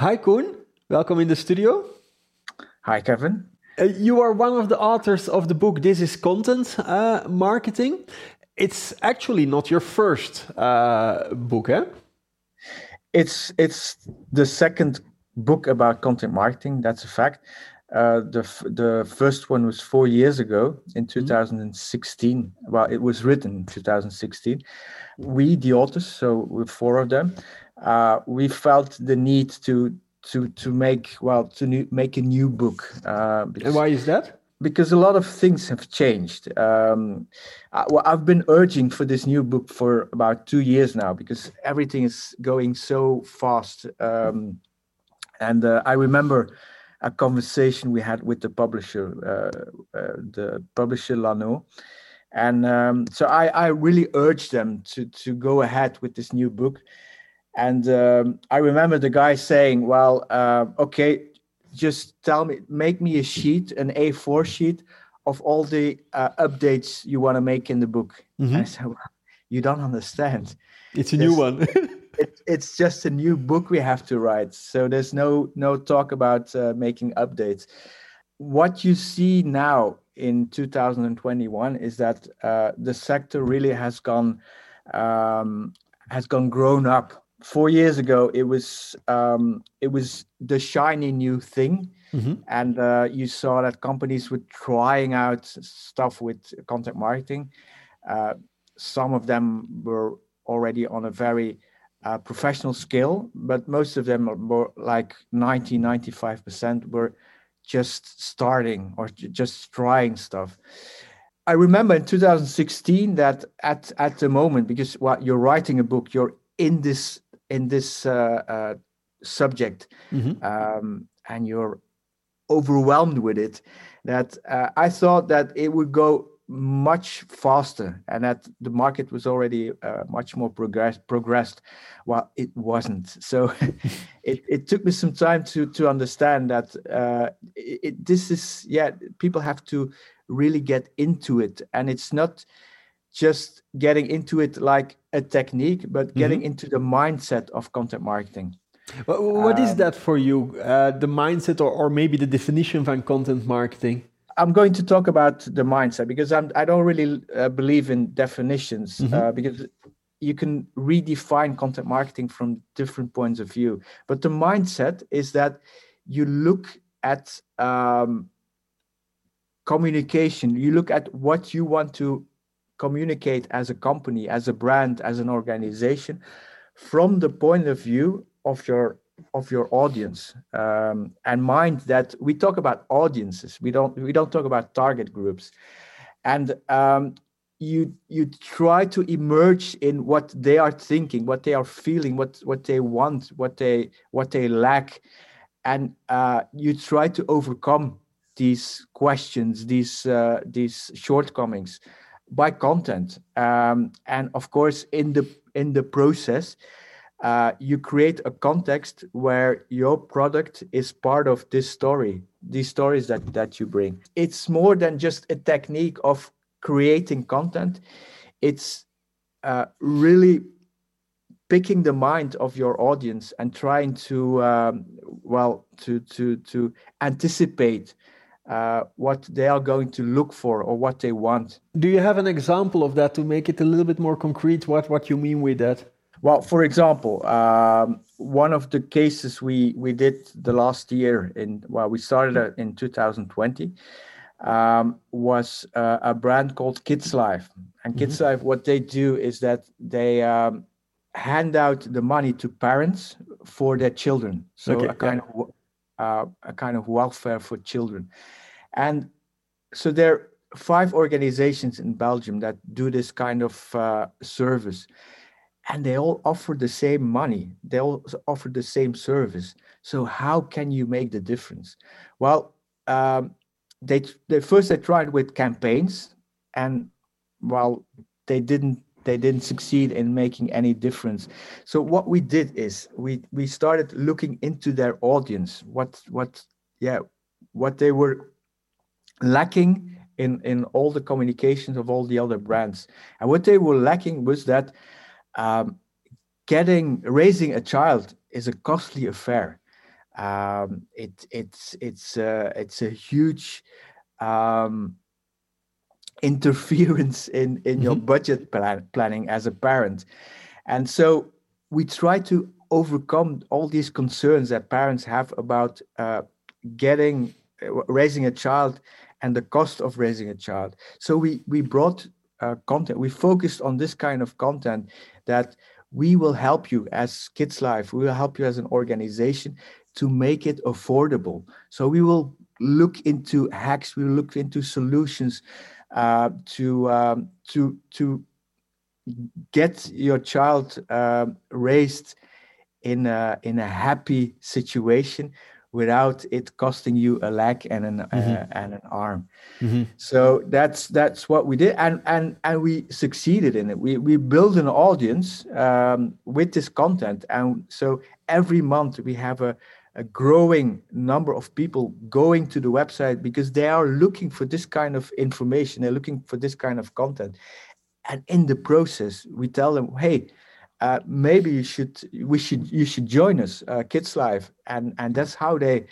Hi Koen, welcome in the studio. Hi Kevin. Uh, you are one of the authors of the book This is Content uh, Marketing. It's actually not your first uh, book, eh? It's it's the second book about content marketing. That's a fact. Uh, the the first one was four years ago in mm-hmm. 2016. Mm-hmm. Well, it was written in 2016. We, the authors, so with four of them, uh, we felt the need to to to make well to new, make a new book. Uh, and why is that? Because a lot of things have changed. Um, I, well, I've been urging for this new book for about two years now because everything is going so fast. Um, and uh, I remember a conversation we had with the publisher, uh, uh, the publisher Lannoo. And um, so I, I really urged them to, to go ahead with this new book. And um, I remember the guy saying, Well, uh, okay, just tell me, make me a sheet, an A4 sheet of all the uh, updates you want to make in the book. Mm-hmm. I said, well, You don't understand. It's a There's, new one. it, it's just a new book we have to write. So there's no no talk about uh, making updates. What you see now in 2021 is that uh, the sector really has gone um, has gone grown up. Four years ago, it was um, it was the shiny new thing, mm-hmm. and uh, you saw that companies were trying out stuff with content marketing. Uh, some of them were already on a very uh, professional skill, but most of them were like 90, 95% were just starting or just trying stuff. I remember in 2016 that at, at the moment, because while you're writing a book, you're in this in this uh, uh, subject, mm-hmm. um, and you're overwhelmed with it. That uh, I thought that it would go much faster and that the market was already uh, much more progress, progressed well it wasn't so it, it took me some time to to understand that uh, it, this is yeah people have to really get into it and it's not just getting into it like a technique but getting mm-hmm. into the mindset of content marketing what um, is that for you uh, the mindset or, or maybe the definition of content marketing I'm going to talk about the mindset because I'm I don't really uh, believe in definitions mm-hmm. uh, because you can redefine content marketing from different points of view. But the mindset is that you look at um, communication. You look at what you want to communicate as a company, as a brand, as an organization, from the point of view of your of your audience. Um, and mind that we talk about audiences. We don't we don't talk about target groups. And um, you you try to emerge in what they are thinking what they are feeling what what they want what they what they lack. And uh, you try to overcome these questions these uh, these shortcomings by content. Um, and of course in the in the process uh, you create a context where your product is part of this story these stories that that you bring. It's more than just a technique of creating content. It's uh, really picking the mind of your audience and trying to um, well to to to anticipate uh, what they are going to look for or what they want. Do you have an example of that to make it a little bit more concrete? What what you mean with that? Well, for example, um, one of the cases we we did the last year in well, we started in 2020 um, was uh, a brand called Kids Life, and mm-hmm. Kids Life, what they do is that they um, hand out the money to parents for their children, so okay. a kind yeah. of uh, a kind of welfare for children, and so there are five organizations in Belgium that do this kind of uh, service. And they all offer the same money. They all offer the same service. So how can you make the difference? Well um, they, they first they tried with campaigns and well they didn't they didn't succeed in making any difference. So what we did is we we started looking into their audience. What what yeah what they were lacking in in all the communications of all the other brands. And what they were lacking was that um, getting raising a child is a costly affair. Um, it it's it's uh, it's a huge um, interference in in mm-hmm. your budget plan, planning as a parent, and so we try to overcome all these concerns that parents have about uh, getting raising a child and the cost of raising a child. So we we brought uh, content. We focused on this kind of content that we will help you as Kids Life. We will help you as an organization to make it affordable. So we will look into hacks. We will look into solutions uh, to um, to to get your child uh, raised in a in a happy situation without it costing you a leg and an uh, mm-hmm. uh, and an arm. Mm-hmm. So that's that's what we did, and and and we succeeded in it. We we built an audience um, with this content, and so every month we have a a growing number of people going to the website because they are looking for this kind of information they're looking for this kind of content and in the process we tell them hey uh, maybe you should we should you should join us uh, kids life and and that's how they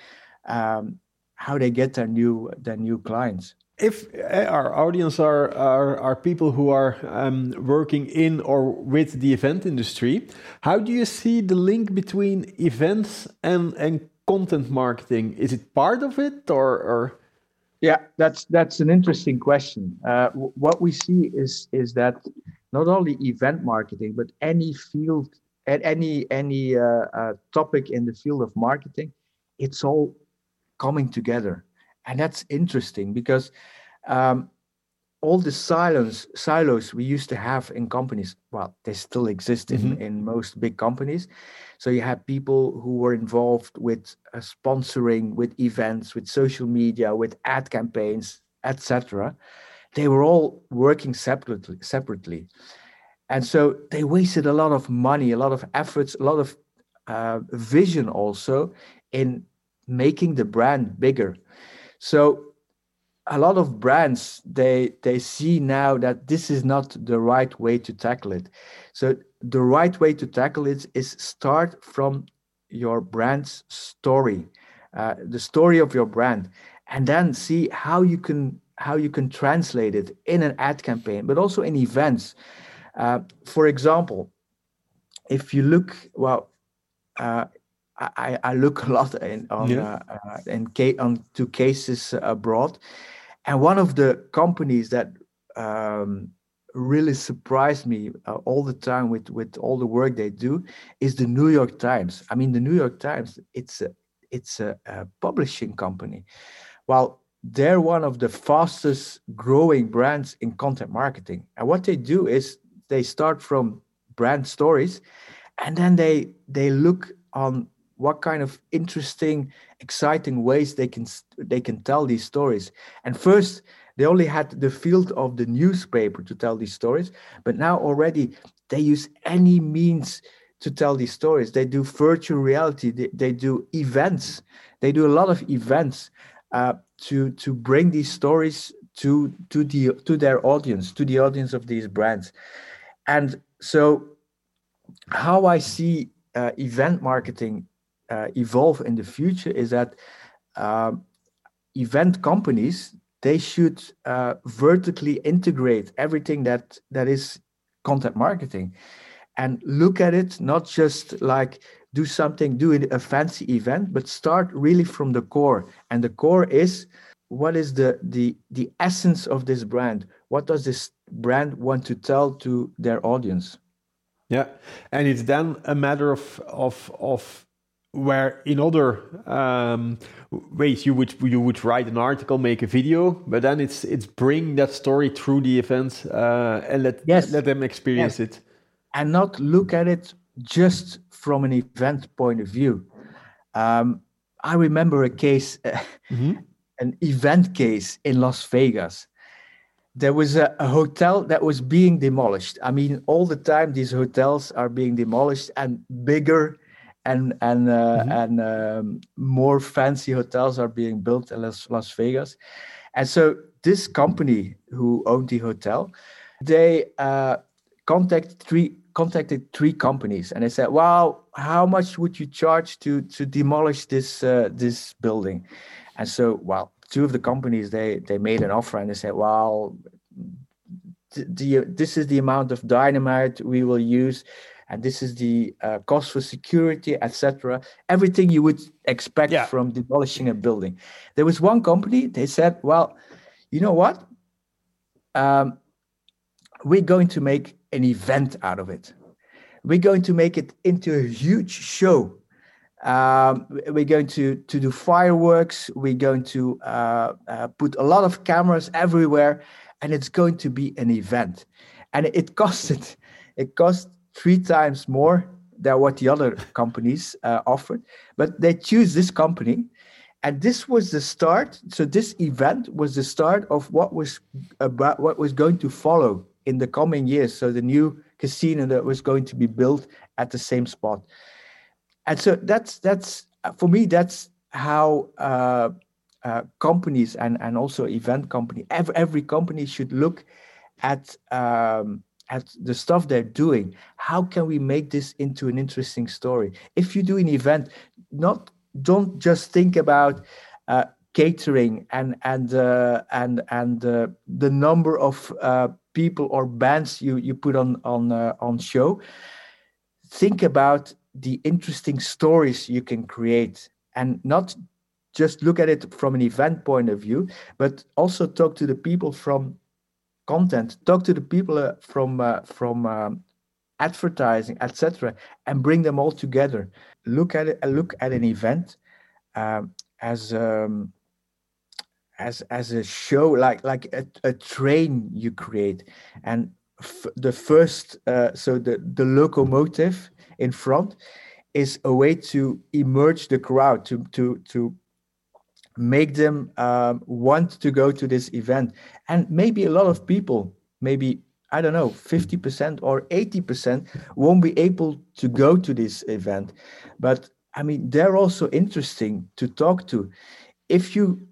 um, how they get their new their new clients if uh, our audience are, are, are people who are um, working in or with the event industry, how do you see the link between events and, and content marketing? Is it part of it or, or? Yeah, that's that's an interesting question. Uh, what we see is is that not only event marketing, but any field, at any any uh, uh, topic in the field of marketing, it's all coming together, and that's interesting because um, all the silos silos we used to have in companies well they still exist in, mm-hmm. in most big companies. So you had people who were involved with uh, sponsoring with events with social media with ad campaigns etc they were all working separately separately. And so they wasted a lot of money a lot of efforts a lot of uh, vision also in making the brand bigger. So a lot of brands they they see now that this is not the right way to tackle it. So the right way to tackle it is start from your brand's story uh, the story of your brand and then see how you can how you can translate it in an ad campaign, but also in events. Uh, for example, if you look, well, uh, I, I look a lot in, on yeah. uh, uh in ca- on to cases abroad, and one of the companies that um, really surprised me uh, all the time with with all the work they do is the New York Times. I mean, the New York Times it's a it's a, a publishing company. Well, they're one of the fastest growing brands in content marketing. And what they do is they start from brand stories and then they they look on what kind of interesting exciting ways they can they can tell these stories. And first they only had the field of the newspaper to tell these stories but now already they use any means to tell these stories. They do virtual reality they, they do events. They do a lot of events. Uh, to to bring these stories to to the to their audience to the audience of these brands. And so how i see uh, event marketing uh, evolve in the future is that um, event companies they should uh, vertically integrate everything that that is content marketing and look at it not just like do something do it a fancy event but start really from the core and the core is what is the the the essence of this brand what does this brand want to tell to their audience yeah and it's then a matter of of of where in other um, ways you would you would write an article make a video but then it's it's bring that story through the event uh, and let yes. let them experience yes. it and not look at it just from an event point of view um, i remember a case mm-hmm an event case in Las Vegas. There was a, a, hotel that was being demolished. I mean, all the time these hotels are being demolished and bigger and and uh, mm-hmm. and um, more fancy hotels are being built in Las, Las Vegas. And so this company who owned the hotel, they uh, contact three contacted three companies and they said, "Well, how much would you charge to to demolish this uh, this building?" And so, well, two of the companies they they made an offer and they said, "Well, the, this is the amount of dynamite we will use." And this is the uh, cost for security, etc. Everything you would expect yeah. from demolishing a building. There was one company. They said, "Well, you know what? Um, we're going to make an event out of it. We're going to make it into a huge show. Um, we're going to, to do fireworks. We're going to uh, uh, put a lot of cameras everywhere, and it's going to be an event. And it costed, it cost three times more than what the other companies uh, offered. But they choose this company, and this was the start. So this event was the start of what was about what was going to follow in the coming years. So the new casino that was going to be built at the same spot. And so that's that's for me that's how uh, uh, companies and and also event company every every company should look at um, at the stuff they're doing. How can we make this into an interesting story? If you do an event, not don't just think about uh, catering and and uh, and and uh, the number of uh, people or bands you you put on on uh, on show think about the interesting stories you can create and not just look at it from an event point of view but also talk to the people from content. Talk to the people uh, from uh, from um, advertising etc and bring them all together. Look at it look at an event um, as um, as as a show like like a, a train you create. And the first uh, so the the locomotive in front is a way to emerge the crowd to to to make them um, want to go to this event. And maybe a lot of people maybe i don't know 50% or 80% won't be able to go to this event. But i mean they're also interesting to talk to. If you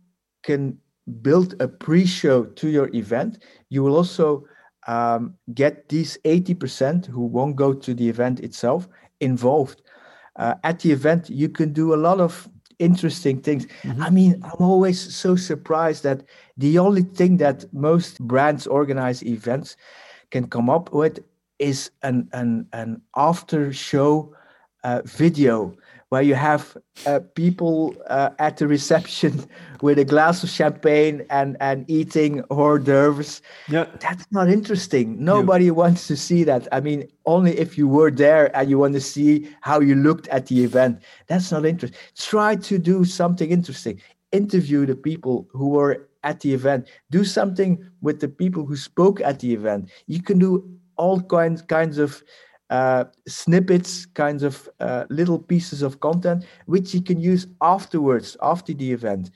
can build a pre-show to your event, you will also um, get these 80% who won't go to the event itself involved. Uh, at the event, you can do a lot of interesting things. Mm-hmm. I mean, I'm always so surprised that the only thing that most brands organize events can come up with is an an an after show uh, video where you have uh, people uh, at the reception with a glass of champagne and, and eating hors d'oeuvres. Yeah. That's not interesting. Nobody wants to see that. I mean, only if you were there and you want to see how you looked at the event. That's not interesting. Try to do something interesting. Interview the people who were at the event. Do something with the people who spoke at the event. You can do all kinds kinds of uh, snippets, kinds of uh, little pieces of content, which you can use afterwards, after the event.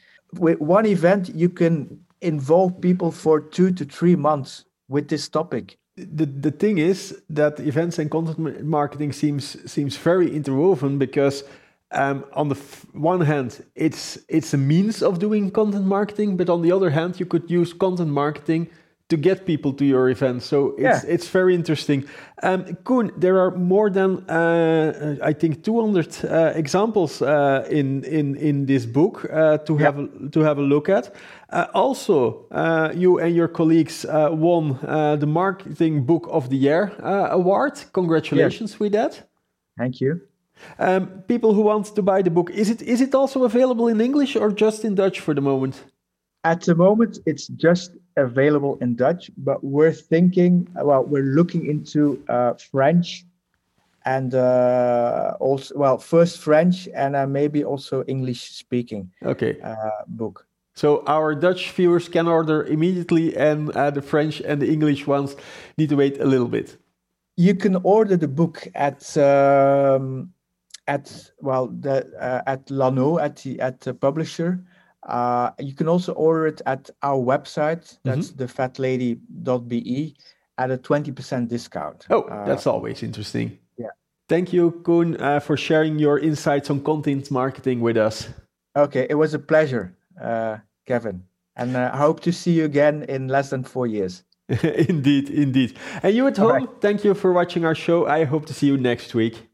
With one event, you can involve people for two to three months with this topic. The, the thing is that events and content marketing seems seems very interwoven because um, on the one hand, it's it's a means of doing content marketing, but on the other hand, you could use content marketing to get people to your event. So it's yeah. it's very interesting. Um, Koen, there are more than uh, I think 200 uh, examples uh, in in in this book uh, to have a, to have a look at. Uh, also, uh, you and your colleagues won the Marketing Book of the Year award. Congratulations with that. Thank you. Um, people who want to buy the book, is it is it also available in English or just in Dutch for the moment? At the moment, it's just available in Dutch, but we're thinking, well, we're looking into uh, French and uh, also, well, first French and uh, maybe also English speaking. Okay. Uh, book. So our Dutch viewers can order immediately, and uh, the French and the English ones need to wait a little bit. You can order the book at um, at well the uh, at Lannoo at the at the publisher uh, you can also order it at our website. That's mm-hmm. thefatlady.be at a 20% discount. Oh, uh, that's always interesting. Yeah. Thank you, Koen, uh, for sharing your insights on content marketing with us. Okay, it was a pleasure, uh, Kevin. And uh, I hope to see you again in less than four years. indeed, indeed. And you at home, right. thank you for watching our show. I hope to see you next week.